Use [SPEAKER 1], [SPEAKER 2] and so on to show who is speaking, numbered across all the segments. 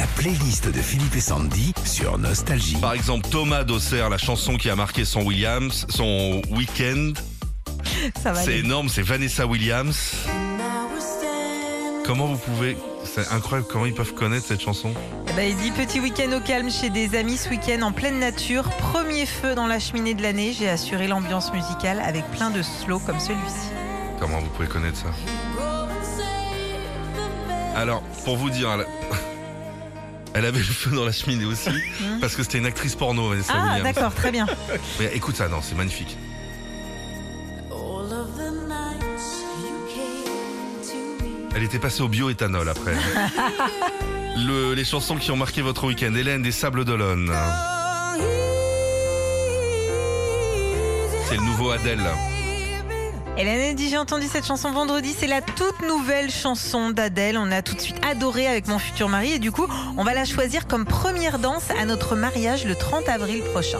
[SPEAKER 1] La playlist de Philippe et Sandy sur Nostalgie.
[SPEAKER 2] Par exemple, Thomas Dosser, la chanson qui a marqué son Williams, son week-end.
[SPEAKER 3] Ça va
[SPEAKER 2] C'est
[SPEAKER 3] aller.
[SPEAKER 2] énorme, c'est Vanessa Williams. Comment vous pouvez... C'est incroyable comment ils peuvent connaître cette chanson?
[SPEAKER 3] Eh ben, il dit petit week-end au calme chez des amis ce week-end en pleine nature. Premier feu dans la cheminée de l'année. J'ai assuré l'ambiance musicale avec plein de slow comme celui-ci.
[SPEAKER 2] Comment vous pouvez connaître ça? Alors, pour vous dire, elle, avait le feu dans la cheminée aussi, parce que c'était une actrice porno, Vanessa
[SPEAKER 3] Ah,
[SPEAKER 2] Williams.
[SPEAKER 3] d'accord, très bien.
[SPEAKER 2] Mais écoute ça, non, c'est magnifique.
[SPEAKER 4] All of the nights you came to me.
[SPEAKER 2] Elle était passée au bioéthanol après. Le- les chansons qui ont marqué votre week-end, Hélène des Sables d'Olonne. C'est le nouveau Adèle.
[SPEAKER 3] Hélène a dit j'ai entendu cette chanson vendredi, c'est la toute nouvelle chanson d'Adèle. On a tout de suite adoré avec mon futur mari et du coup on va la choisir comme première danse à notre mariage le 30 avril prochain.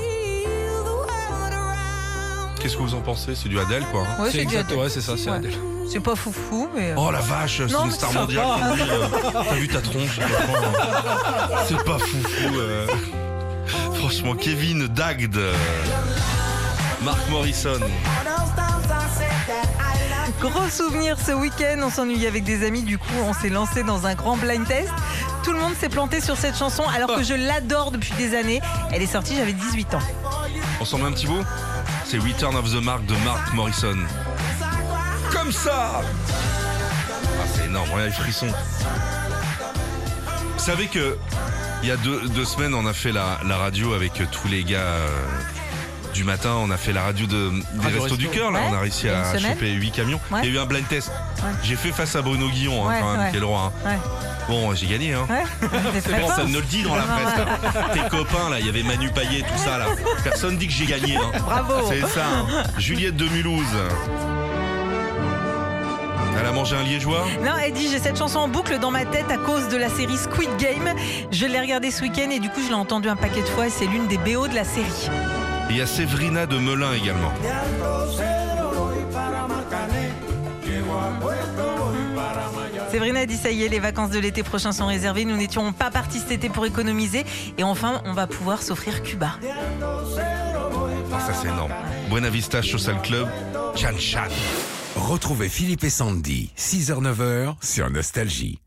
[SPEAKER 2] Qu'est-ce que vous en pensez? C'est du Adèle quoi. hein
[SPEAKER 3] Ouais, c'est du
[SPEAKER 5] exact-
[SPEAKER 3] Adèle.
[SPEAKER 5] ouais, c'est ça, c'est
[SPEAKER 3] Ouais.
[SPEAKER 5] Adèle.
[SPEAKER 3] C'est pas foufou mais... euh,
[SPEAKER 2] Oh la vache, c'est
[SPEAKER 3] Non,
[SPEAKER 2] une
[SPEAKER 3] mais
[SPEAKER 2] star mondiale.
[SPEAKER 5] sympa.
[SPEAKER 2] qui dit, euh, T'as vu ta tronche je comprends. C'est pas foufou. euh. Franchement, Kevin Dagd. Marc Morrison.
[SPEAKER 3] Gros souvenir ce week-end, on s'ennuyait avec des amis, du coup on s'est lancé dans un grand blind test. Tout le monde s'est planté sur cette chanson alors que je l'adore depuis des années. Elle est sortie, j'avais 18 ans.
[SPEAKER 2] On s'en met un petit bout? C'est Return of the Mark de Mark Morrison. Comme ça Ah c'est énorme, regarde les frissons. Vous savez que il y a deux, semaines on a fait la, la radio avec tous les gars euh, du matin, on a fait la radio de, des Restos du. Cœur, là,
[SPEAKER 3] Ouais,
[SPEAKER 2] on a réussi à
[SPEAKER 3] semaine.
[SPEAKER 2] choper 8 camions.
[SPEAKER 3] Ouais.
[SPEAKER 2] Il y a eu un blind test.
[SPEAKER 3] Ouais.
[SPEAKER 2] J'ai fait face à Bruno Guillon, hein, quand même, qui est le roi. hein. Bon, j'ai gagné, hein.
[SPEAKER 3] C'est fort.
[SPEAKER 2] Personne ne le dit dans la presse. Tes copains, là, il y avait Manu Payet, tout ça, là. Personne dit que j'ai gagné. Hein.
[SPEAKER 3] Bravo.
[SPEAKER 2] C'est ça. Juliette de Mulhouse. Elle a mangé un liégeois
[SPEAKER 3] Non, elle dit j'ai cette chanson en boucle dans ma tête à cause de la série Squid Game. Je l'ai regardée ce week-end et du coup je l'ai entendue un paquet de fois et c'est l'une des BO de la série.
[SPEAKER 2] Et il y a Séverina de Melun également.
[SPEAKER 3] Séverine a dit ça y est, les vacances de l'été prochain sont réservées. Nous n'étions pas partis cet été pour économiser et enfin on va pouvoir s'offrir Cuba.
[SPEAKER 2] Ça, c'est énorme. Buena Vista Social Club. Chan Chan.
[SPEAKER 1] Retrouvez Philippe et Sandy, 6h-9h sur Nostalgie.